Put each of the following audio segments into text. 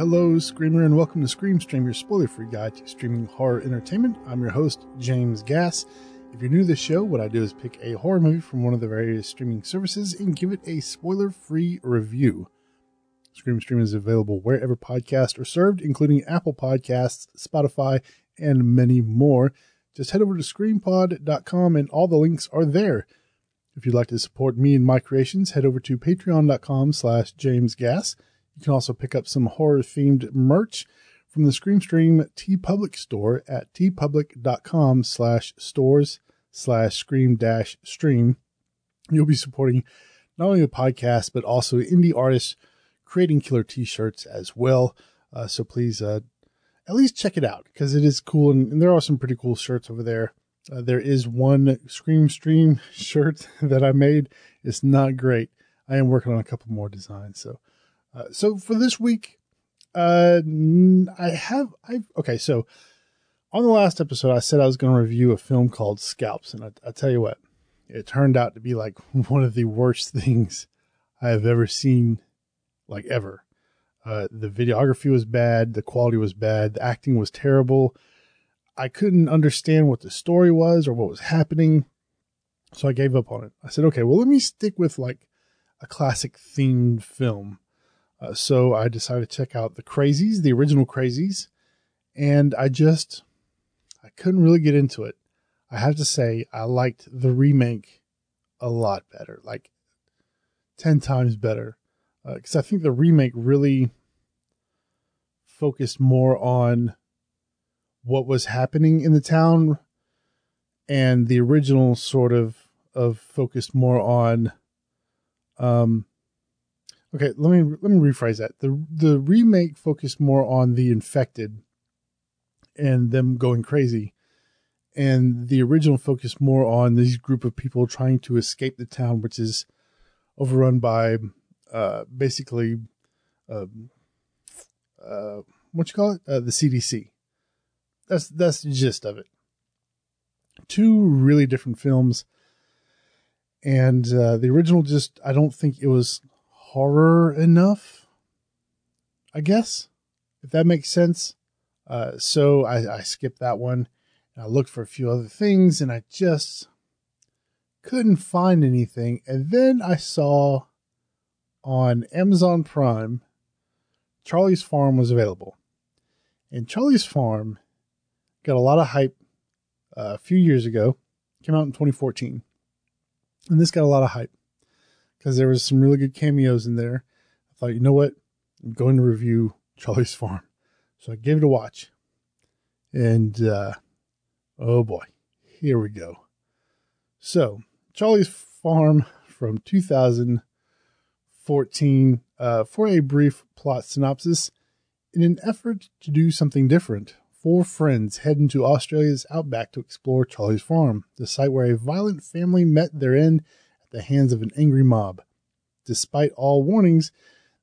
Hello, Screamer, and welcome to Scream Stream, your spoiler free guide to streaming horror entertainment. I'm your host, James Gass. If you're new to the show, what I do is pick a horror movie from one of the various streaming services and give it a spoiler free review. Scream Stream is available wherever podcasts are served, including Apple Podcasts, Spotify, and many more. Just head over to screampod.com and all the links are there. If you'd like to support me and my creations, head over to patreon.com slash jamesgass. You can also pick up some horror-themed merch from the ScreamStream TeePublic store at teepublic.com slash stores slash scream dash stream. You'll be supporting not only the podcast, but also indie artists creating killer t-shirts as well. Uh, so please uh, at least check it out because it is cool. And, and, there are some pretty cool shirts over there. Uh, there is one Scream Stream shirt that I made. It's not great. I am working on a couple more designs. So uh, so for this week, uh, I have I okay. So on the last episode, I said I was going to review a film called Scalps, and I, I tell you what, it turned out to be like one of the worst things I have ever seen, like ever. Uh, the videography was bad, the quality was bad, the acting was terrible. I couldn't understand what the story was or what was happening, so I gave up on it. I said, okay, well, let me stick with like a classic themed film uh, so I decided to check out the Crazies, the original Crazies, and I just I couldn't really get into it. I have to say I liked the remake a lot better, like ten times better, because uh, I think the remake really focused more on what was happening in the town, and the original sort of of focused more on um Okay, let me let me rephrase that. The the remake focused more on the infected and them going crazy. And the original focused more on this group of people trying to escape the town, which is overrun by uh, basically uh, uh, what you call it, uh, the CDC. That's that's the gist of it. Two really different films, and uh, the original just I don't think it was horror enough, I guess, if that makes sense. Uh, so I, I skipped that one. I looked for a few other things and I just couldn't find anything. And then I saw on Amazon Prime, Charlie's Farm was available. And Charlie's Farm got a lot of hype uh, a few years ago, came out in 2014. And this got a lot of hype because there was some really good cameos in there. I thought, you know what? I'm going to review Charlie's Farm. So I gave it a watch. And uh, oh boy, here we go. So, Charlie's Farm from 2014 uh, for a brief plot synopsis. In an effort to do something different, four friends head into Australia's outback to explore Charlie's Farm, the site where a violent family met their end the hands of an angry mob. Despite all warnings,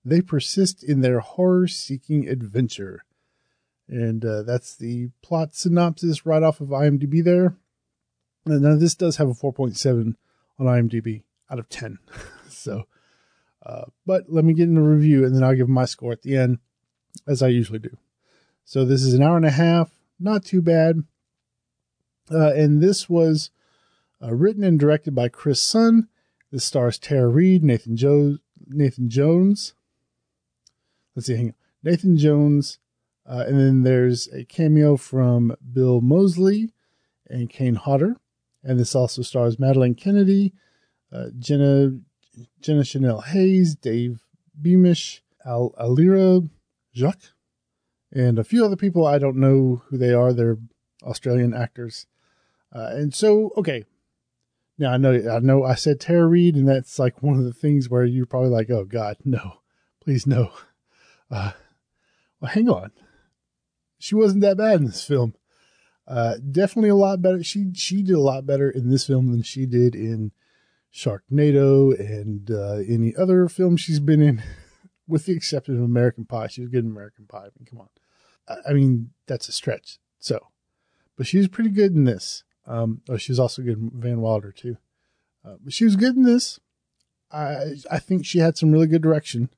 they persist in their horror seeking adventure. And uh, that's the plot synopsis right off of IMDb there. And now this does have a 4.7 on IMDb out of 10. so, uh, but let me get in the review and then I'll give my score at the end, as I usually do. So this is an hour and a half, not too bad. Uh, and this was uh, written and directed by Chris Sun this stars Tara Reid, Nathan Jones, Nathan Jones. Let's see, hang on. Nathan Jones, uh, and then there's a cameo from Bill Moseley and Kane Hodder, and this also stars Madeline Kennedy, uh, Jenna Jenna Chanel Hayes, Dave Beamish, Al Alira Jacques, and a few other people. I don't know who they are. They're Australian actors. Uh, and so, okay, now I know I know I said Tara Reid, and that's like one of the things where you're probably like, oh God, no, please no. Uh, well, hang on. She wasn't that bad in this film. Uh, definitely a lot better. She she did a lot better in this film than she did in Sharknado and uh, any other film she's been in, with the exception of American Pie. She was good in American Pie. I mean, come on. I, I mean, that's a stretch. So, but she was pretty good in this. Um, oh, she was also good in Van Wilder too. Uh, but she was good in this. I I think she had some really good direction.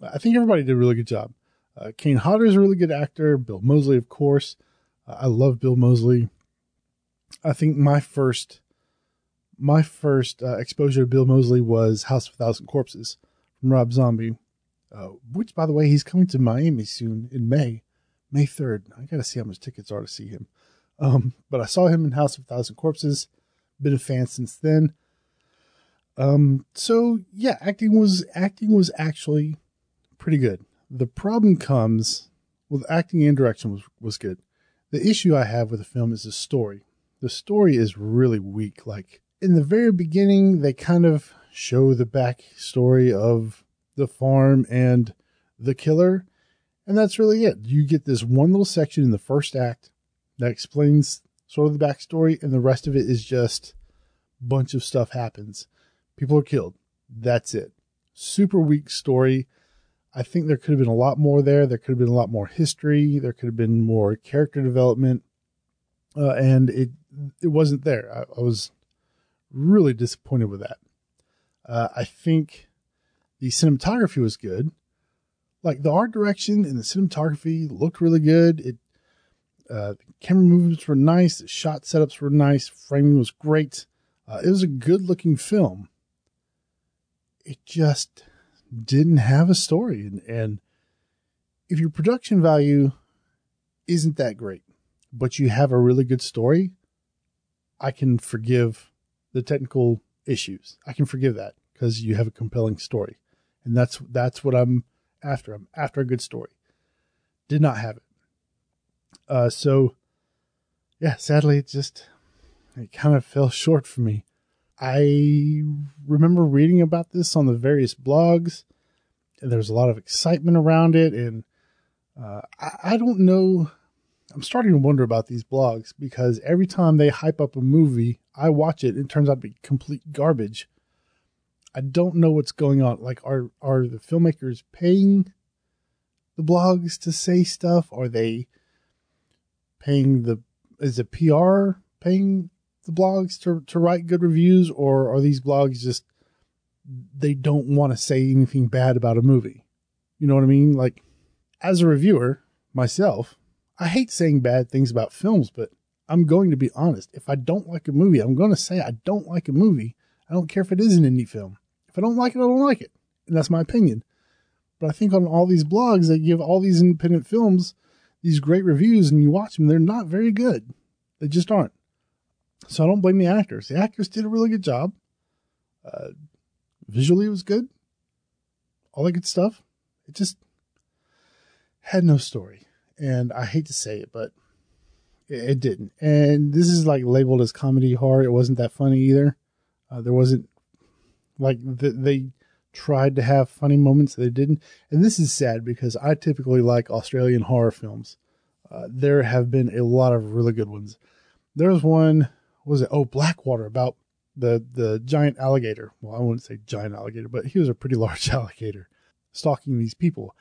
I think everybody did a really good job. Uh, Kane Hodder is a really good actor. Bill Moseley, of course. Uh, I love Bill Moseley. I think my first my first uh, exposure to Bill Moseley was House of a Thousand Corpses from Rob Zombie, uh, which, by the way, he's coming to Miami soon in May, May 3rd. I got to see how much tickets are to see him. Um, but I saw him in House of Thousand Corpses. Been a fan since then. Um, so yeah, acting was acting was actually pretty good. The problem comes with acting and direction was was good. The issue I have with the film is the story. The story is really weak. Like in the very beginning, they kind of show the backstory of the farm and the killer, and that's really it. You get this one little section in the first act that explains sort of the backstory, and the rest of it is just bunch of stuff happens. People are killed. That's it. Super weak story. I think there could have been a lot more there. There could have been a lot more history. There could have been more character development, uh, and it it wasn't there. I, I was really disappointed with that. Uh, I think the cinematography was good. Like the art direction and the cinematography looked really good. It uh, camera movements were nice. Shot setups were nice. Framing was great. Uh, it was a good looking film. It just didn't have a story. And, and if your production value isn't that great, but you have a really good story, I can forgive the technical issues. I can forgive that because you have a compelling story. And that's that's what I'm after. I'm after a good story. Did not have it. Uh, so yeah, sadly, it just it kind of fell short for me. I remember reading about this on the various blogs. And there was a lot of excitement around it, and uh, I, I don't know. I'm starting to wonder about these blogs because every time they hype up a movie, I watch it. It turns out to be complete garbage. I don't know what's going on. Like, are are the filmmakers paying the blogs to say stuff? Are they paying the is it PR paying the blogs to to write good reviews, or are these blogs just they don't want to say anything bad about a movie? You know what I mean? Like, as a reviewer myself, I hate saying bad things about films, but I'm going to be honest. If I don't like a movie, I'm going to say I don't like a movie. I don't care if it is an indie film. If I don't like it, I don't like it. And that's my opinion. But I think on all these blogs, they give all these independent films these great reviews, and you watch them, they're not very good. They just aren't. So I don't blame the actors. The actors did a really good job. Uh, visually, it was good. All that good stuff. It just had no story. And I hate to say it, but it, it didn't. And this is like labeled as comedy horror. It wasn't that funny either. Uh, there wasn't like the, they tried to have funny moments they didn't. And this is sad because I typically like Australian horror films. Uh, there have been a lot of really good ones. There was one, was it? Oh, Blackwater about the the giant alligator. Well, I wouldn't say giant alligator, but he was a pretty large alligator stalking these people.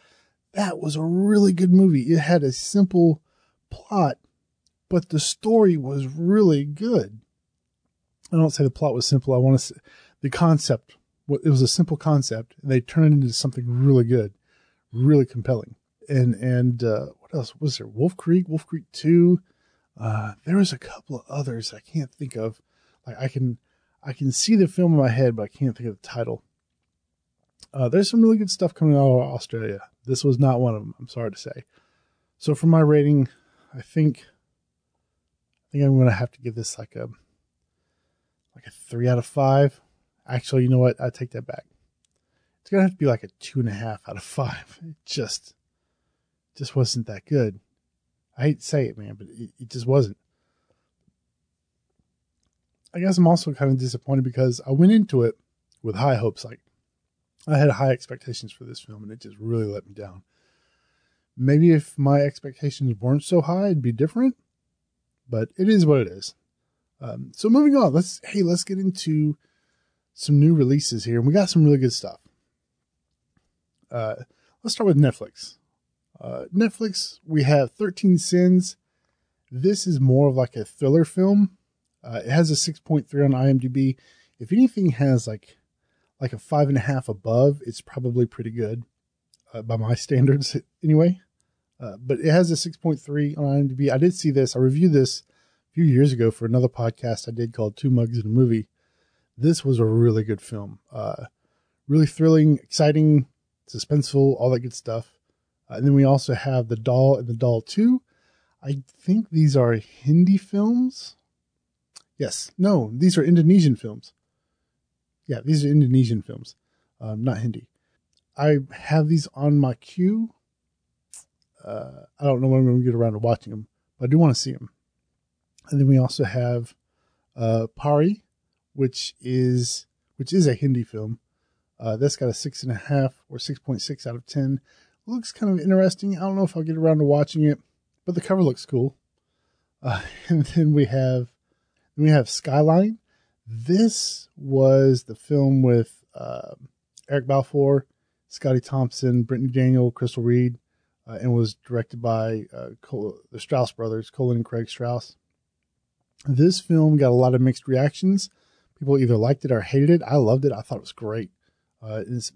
That was a really good movie. It had a simple plot, but the story was really good. I don't say the plot was simple. I want to say the concept. It was a simple concept, and they turned it into something really good, really compelling. And and uh, what else was there? Wolf Creek, Wolf Creek Two. Uh, there was a couple of others I can't think of. Like I can I can see the film in my head, but I can't think of the title. Uh, there's some really good stuff coming out of Australia. This was not one of them. I'm sorry to say. So for my rating, I think I think I'm going to have to give this like a like a three out of five. Actually, you know what? I take that back. It's gonna have to be like a two and a half out of five. It just just wasn't that good. I hate to say it, man, but it, it just wasn't. I guess I'm also kind of disappointed because I went into it with high hopes. Like I had high expectations for this film, and it just really let me down. Maybe if my expectations weren't so high, it'd be different. But it is what it is. Um, so moving on, let's hey, let's get into some new releases here, and we got some really good stuff. Uh, let's start with Netflix. Uh, Netflix, we have 13 Sins. This is more of like a thriller film. Uh, it has a 6.3 on IMDb. If anything has like like a five and a half above, it's probably pretty good uh, by my standards anyway. Uh, but it has a 6.3 on IMDb. I did see this. I reviewed this a few years ago for another podcast I did called Two Mugs in a Movie. This was a really good film. Uh, really thrilling, exciting, suspenseful, all that good stuff. Uh, and then we also have The Doll and The Doll 2. I think these are Hindi films. Yes, no, these are Indonesian films. Yeah, these are Indonesian films, um, not Hindi. I have these on my queue. Uh, I don't know when I'm going to get around to watching them, but I do want to see them. And then we also have uh, Pari, which is which is a Hindi film. Uh, that's got a six and a half or six point six out of ten. Looks kind of interesting. I don't know if I'll get around to watching it, but the cover looks cool. Uh, and then we have then we have Skyline. This was the film with uh, Eric Balfour, Scottie Thompson, Brittany Daniel, Crystal Reed, uh, and was directed by uh, the Strause brothers, Colin and Craig Strause. This film got a lot of mixed reactions. People either liked it or hated it. I loved it. I thought it was great. Uh, it's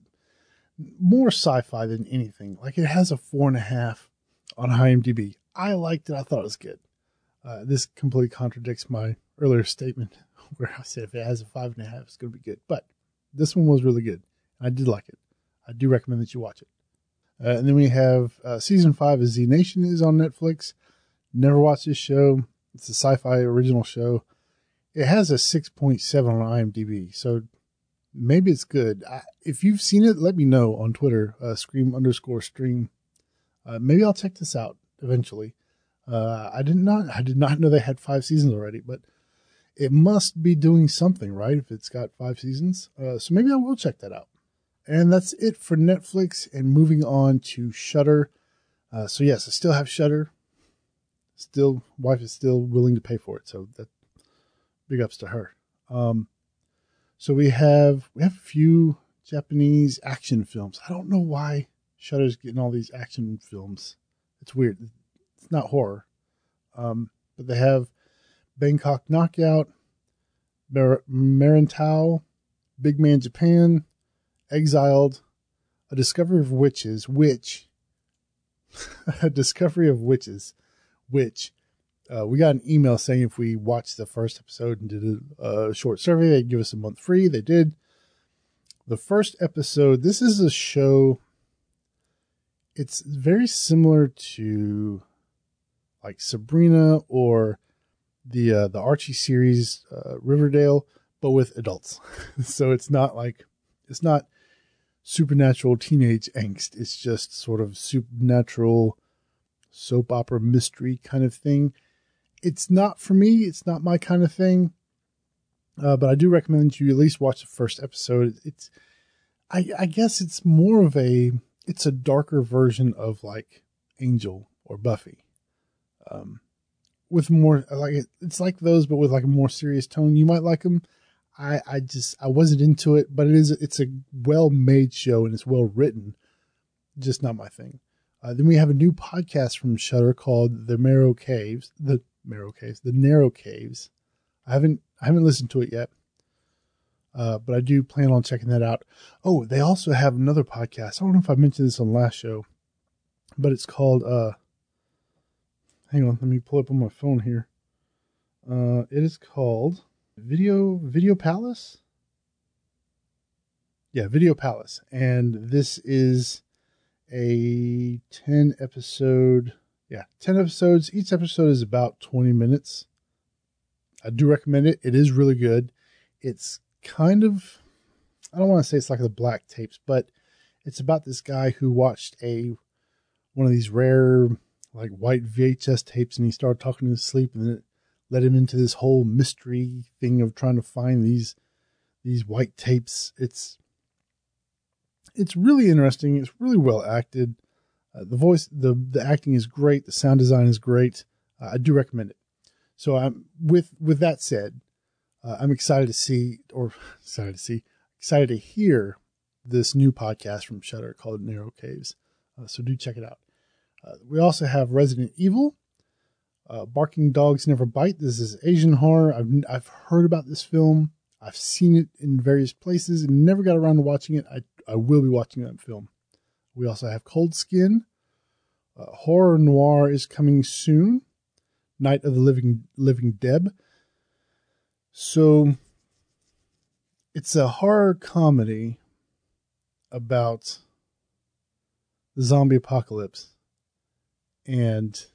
more sci-fi than anything. Like it has a four and a half on IMDb. I liked it. I thought it was good. Uh, this completely contradicts my earlier statement where I said if it has a five and a half, it's going to be good. But this one was really good. I did like it. I do recommend that you watch it. Uh, and then we have uh, season five of Z Nation is on Netflix. Never watched this show. It's a sci-fi original show. It has a 6.7 on IMDb, so maybe it's good. I, if you've seen it, let me know on Twitter, uh, scream underscore stream. Uh, maybe I'll check this out eventually. Uh, I did not, I did not know they had five seasons already, but it must be doing something, right? If it's got five seasons. Uh, so maybe I will check that out. And that's it for Netflix. And moving on to Shudder. Uh, so yes, I still have Shudder. Still, wife is still willing to pay for it. So that big ups to her. Um, so we have we have a few Japanese action films. I don't know why Shudder's getting all these action films. It's weird. It's not horror, um, but they have Bangkok Knockout, Mar- Big Man Japan, Exiled, A Discovery of Witches, which, A Discovery of Witches, which uh, we got an email saying if we watched the first episode and did a, a short survey, they'd give us a month free. They did. The first episode, this is a show, it's very similar to like Sabrina or the uh, the Archie series uh, Riverdale, but with adults. so it's not like it's not supernatural teenage angst. It's just sort of supernatural soap opera mystery kind of thing. It's not for me. It's not my kind of thing. Uh, but I do recommend you at least watch the first episode. It's, I, I guess it's more of a, it's a darker version of like Angel or Buffy. Um, with more like it's like those, but with like a more serious tone. You might like them. I, I just I wasn't into it, but it is it's a well made show and it's well written. Just not my thing. Uh, then we have a new podcast from Shudder called The Marrow Caves. The Marrow Caves. The Narrow Caves. I haven't I haven't listened to it yet. Uh, but I do plan on checking that out. Oh, they also have another podcast. I don't know if I mentioned this on last show, but it's called uh hang on, let me pull up on my phone here. Uh it is called Video Video Palace. Yeah, Video Palace. And this is a 10 episode yeah 10 episodes. Each episode is about 20 minutes. I do recommend it. It is really good. It's kind of i don't want to say it's like the black tapes but it's about this guy who watched a one of these rare like white vhs tapes and he started talking to his sleep and it led him into this whole mystery thing of trying to find these these white tapes. It's it's really interesting. It's really well acted. Uh, the voice, the the acting is great. The sound design is great. Uh, I do recommend it. So I'm with with that said, uh, I'm excited to see or excited to see excited to hear this new podcast from Shudder called Narrow Caves. Uh, so do check it out. Uh, we also have Resident Evil. Uh, Barking Dogs Never Bite. This is Asian horror. I've I've heard about this film. I've seen it in various places and never got around to watching it. I I will be watching that film. We also have Cold Skin, Uh, horror noir is coming soon. Night of the Living Living Deb. So it's a horror comedy about the zombie apocalypse. And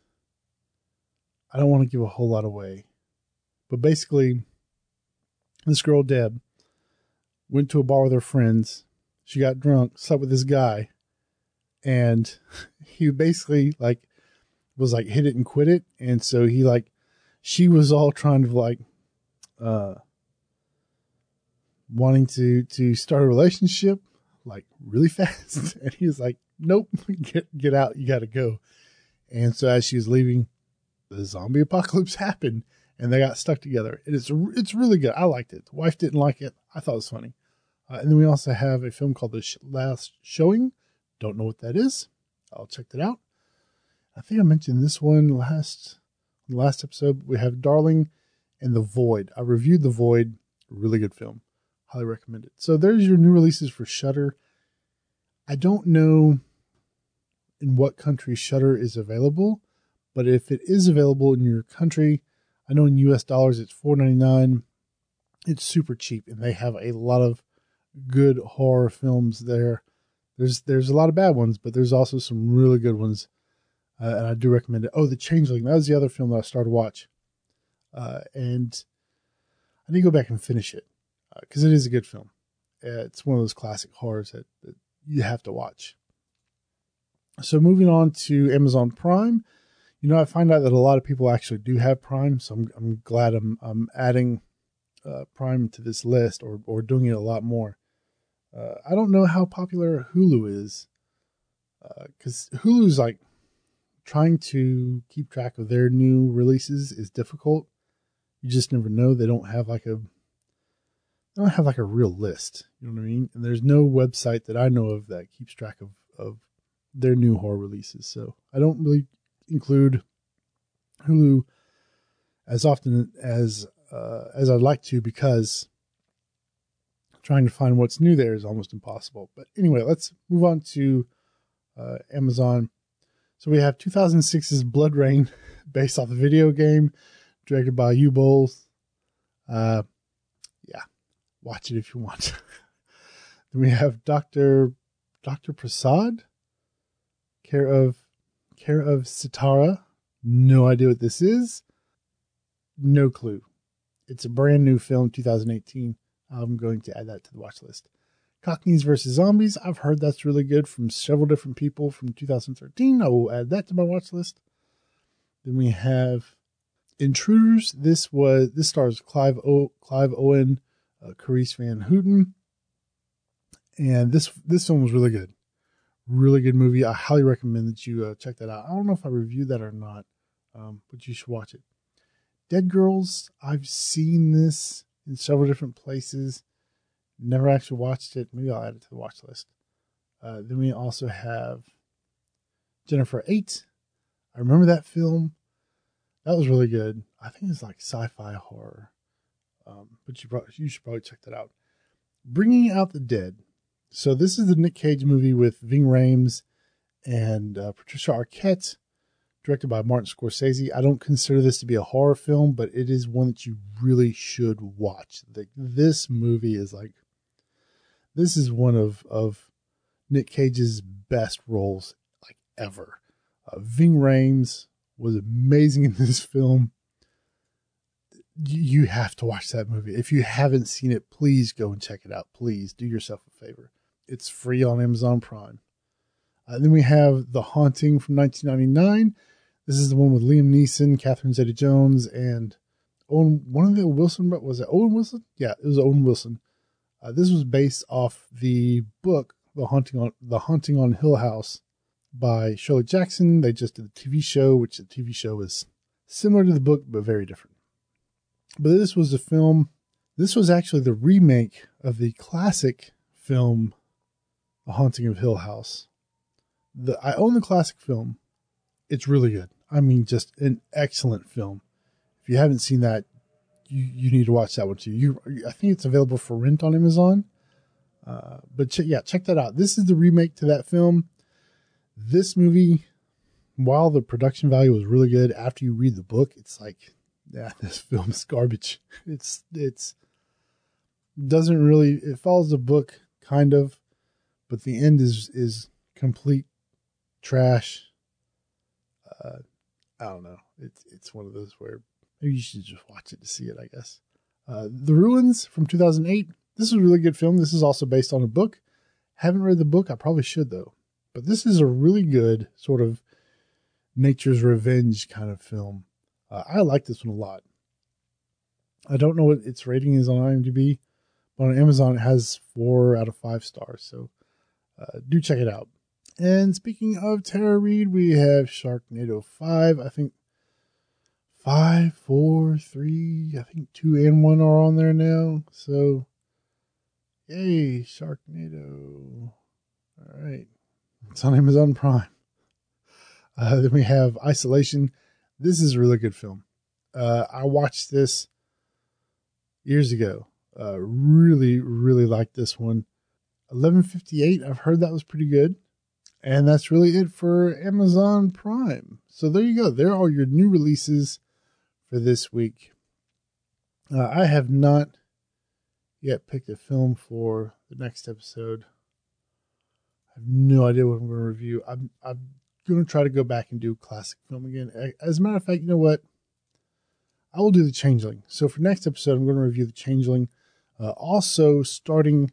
I don't want to give a whole lot away. But basically, this girl, Deb, went to a bar with her friends. She got drunk, slept with this guy, and he basically like was like hit it and quit it. And so he like she was all trying to like uh wanting to to start a relationship like really fast. And he was like nope get get out. You got to go. And so as she was leaving the zombie apocalypse happened and they got stuck together. And it's it's really good. I liked it. The wife didn't like it. I thought it was funny. Uh, and then we also have a film called the last showing don't know what that is i'll check that out i think i mentioned this one last last episode we have darling and the void i reviewed the void really good film highly recommend it. So there's your new releases for Shudder. I don't know in what country Shudder is available, but if it is available in your country, I know in US dollars it's $4.99. It's super cheap and they have a lot of good horror films there. There's there's a lot of bad ones, but there's also some really good ones. Uh, and I do recommend it. Oh, The Changeling. That was the other film that I started to watch. Uh, and I need to go back and finish it because uh, it is a good film. It's one of those classic horrors that, that you have to watch. So moving on to Amazon Prime, you know, I find out that a lot of people actually do have Prime, so I'm, I'm glad I'm, I'm adding uh, Prime to this list or, or doing it a lot more. Uh, I don't know how popular Hulu is because uh, Hulu's like trying to keep track of their new releases is difficult. You just never know. They don't have like a I don't have like a real list. You know what I mean? And there's no website that I know of that keeps track of, of their new horror releases. So I don't really include Hulu as often as uh, as I'd like to because trying to find what's new there is almost impossible. But anyway, let's move on to uh, Amazon. So we have 2006's BloodRayne, based off the video game, directed by Uwe Boll. Uh, watch it if you want. then we have Dr. Dr. Prasad, care of care of Sitara. No idea what this is. No clue. It's a brand new film, 2018. I'm going to add that to the watch list. Cockneys versus Zombies. I've heard that's really good from several different people from 2013. I will add that to my watch list. Then we have Intruders. This was this stars Clive o, Clive Owen, uh, Carice Van Houten. And this this film was really good, really good movie. I highly recommend that you uh, check that out. I don't know if I reviewed that or not, um, but you should watch it. Dead Girls. I've seen this in several different places. Never actually watched it. Maybe I'll add it to the watch list. Uh, then we also have Jennifer Eight. I remember that film. That was really good. I think it's like sci-fi horror. Um, but you you should probably check that out. Bringing Out the Dead. So this is the Nick Cage movie with Ving Rhames and uh, Patricia Arquette, directed by Martin Scorsese. I don't consider this to be a horror film, but it is one that you really should watch. The, this movie is like, this is one of of Nick Cage's best roles like ever. Uh, Ving Rhames was amazing in this film you have to watch that movie. If you haven't seen it, please go and check it out. Please do yourself a favor. It's free on Amazon Prime. Uh, then we have The Haunting from 1999. This is the one with Liam Neeson, Catherine Zeta-Jones, and Owen. One of the Wilson was it Owen Wilson? Yeah, it was Owen Wilson. Uh, this was based off the book The Haunting on The Haunting on Hill House by Shirley Jackson. They just did a TV show, which the TV show is similar to the book but very different. But this was a film, this was actually the remake of the classic film, The Haunting of Hill House. The, I own the classic film. It's really good. I mean, just an excellent film. If you haven't seen that, you, you need to watch that one too. You, I think it's available for rent on Amazon. Uh, but ch- yeah, check that out. This is the remake to that film. This movie, while the production value was really good, after you read the book, it's like, yeah, this film is garbage. It's it's doesn't really it follows the book kind of, but the end is is complete trash. Uh, I don't know. It's it's one of those where maybe you should just watch it to see it. I guess. Uh, the Ruins from 2008. This is a really good film. This is also based on a book. Haven't read the book. I probably should though. But this is a really good sort of nature's revenge kind of film. Uh, I like this one a lot. I don't know what its rating is on IMDb, but on Amazon it has four out of five stars. So uh, do check it out. And speaking of Tara Reid, we have Sharknado 5. I think five, four, three, I think two and one are on there now. So, yay, Sharknado. All right. It's on Amazon Prime. Uh, then we have Isolation. This is a really good film. Uh, I watched this years ago. Uh, really, really liked this one. 1158, I've heard that was pretty good. And that's really it for Amazon Prime. So there you go. There are your new releases for this week. Uh, I have not yet picked a film for the next episode. I have no idea what I'm going to review. I'm, I'm going to try to go back and do classic film again. As a matter of fact, you know what? I will do the Changeling. So for next episode, I'm going to review the Changeling. Uh, also, starting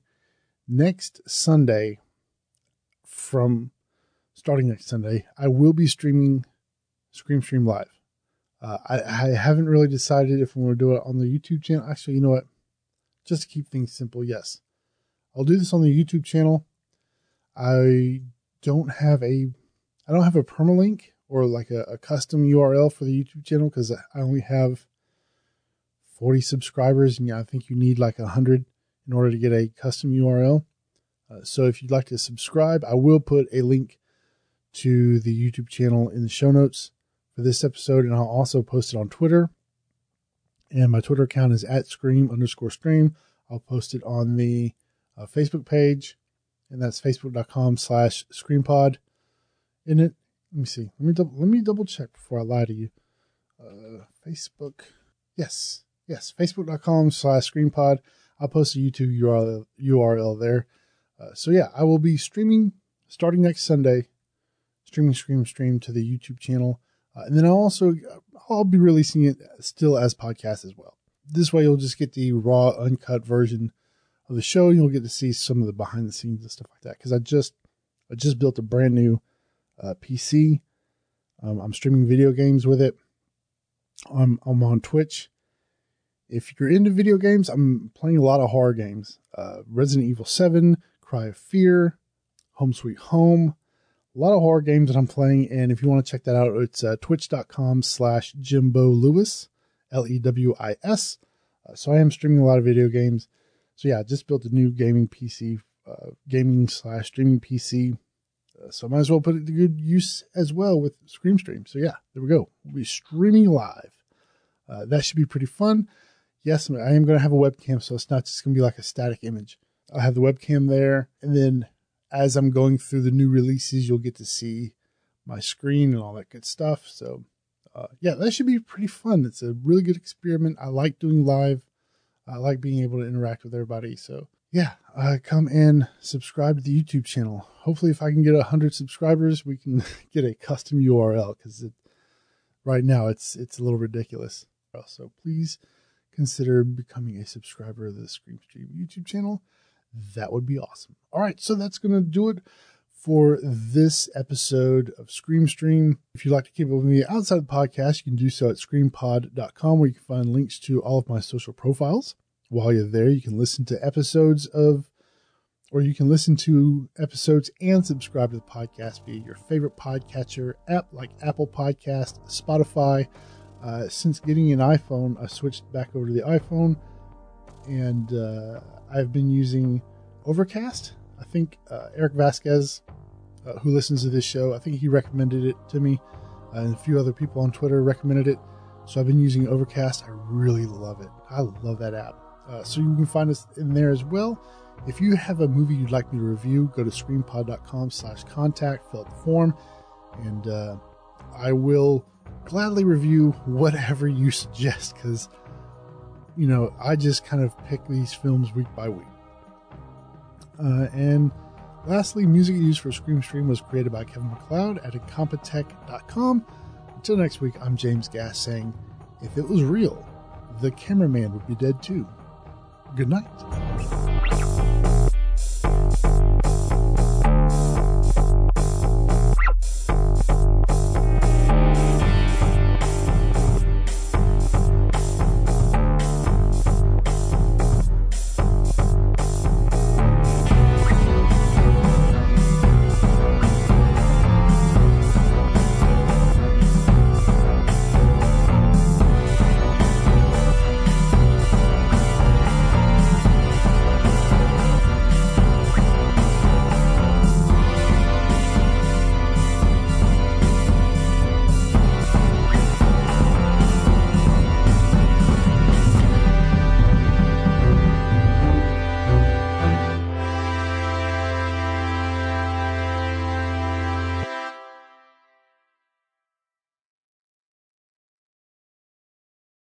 next Sunday, from starting next Sunday, I will be streaming Scream Stream Live. Uh, I, I haven't really decided if I'm going to do it on the YouTube channel. Actually, you know what? Just to keep things simple, yes. I'll do this on the YouTube channel. I don't have a I don't have a permalink or like a, a custom URL for the YouTube channel because I only have 40 subscribers and I think you need like 100 in order to get a custom URL. Uh, so if you'd like to subscribe, I will put a link to the YouTube channel in the show notes for this episode, and I'll also post it on Twitter. And my Twitter account is at scream underscore stream. I'll post it on the uh, Facebook page, and that's facebook.com slash screampod. In it, let me see. Let me double, let me double check before I lie to you. Uh, Facebook, yes, yes, facebook.com slash screampod. I'll post a YouTube URL, URL there. Uh, so yeah, I will be streaming starting next Sunday, streaming stream Stream to the YouTube channel. Uh, and then I'll also I'll be releasing it still as podcast as well. This way, you'll just get the raw, uncut version of the show. You'll get to see some of the behind the scenes and stuff like that. Because I just I just built a brand new uh, PC. Um, I'm streaming video games with it. I'm I'm on Twitch. If you're into video games, I'm playing a lot of horror games. Uh, Resident Evil 7, Cry of Fear, Home Sweet Home, a lot of horror games that I'm playing. And if you want to check that out, it's uh, twitch.com slash Jimbo Lewis, L E W I S. Uh, so I am streaming a lot of video games. So yeah, just built a new gaming PC, uh, gaming slash streaming PC. Uh, so I might as well put it to good use as well with Scream Stream. So yeah, there we go. We'll be streaming live. Uh, that should be pretty fun. Yes, I am going to have a webcam, so it's not just going to be like a static image. I'll have the webcam there, and then as I'm going through the new releases, you'll get to see my screen and all that good stuff. So, uh, yeah, that should be pretty fun. It's a really good experiment. I like doing live. I like being able to interact with everybody. So, yeah, uh, come and subscribe to the YouTube channel. Hopefully, if I can get 100 subscribers, we can get a custom URL because right now it's it's a little ridiculous. So, please consider becoming a subscriber of the Scream Stream YouTube channel that would be awesome. All right, so that's going to do it for this episode of Scream Stream. If you'd like to keep up with me outside the podcast, you can do so at screampod.com where you can find links to all of my social profiles. While you're there, you can listen to episodes of, or you can listen to episodes and subscribe to the podcast via your favorite podcatcher app like Apple Podcast, Spotify. Uh, since getting an iPhone, I switched back over to the iPhone and uh, I've been using Overcast. I think uh, Eric Vasquez, uh, who listens to this show, I think he recommended it to me, uh, and a few other people on Twitter recommended it. So I've been using Overcast. I really love it. I love that app. Uh, so you can find us in there as well. If you have a movie you'd like me to review, go to screampod.com slash contact, fill out the form, and uh, I will gladly review whatever you suggest because, you know, I just kind of pick these films week by week. Uh, and lastly, music used for Scream Stream was created by Kevin MacLeod at incompetech.com. Until next week, I'm James Gass saying, if it was real, the cameraman would be dead too. Good night.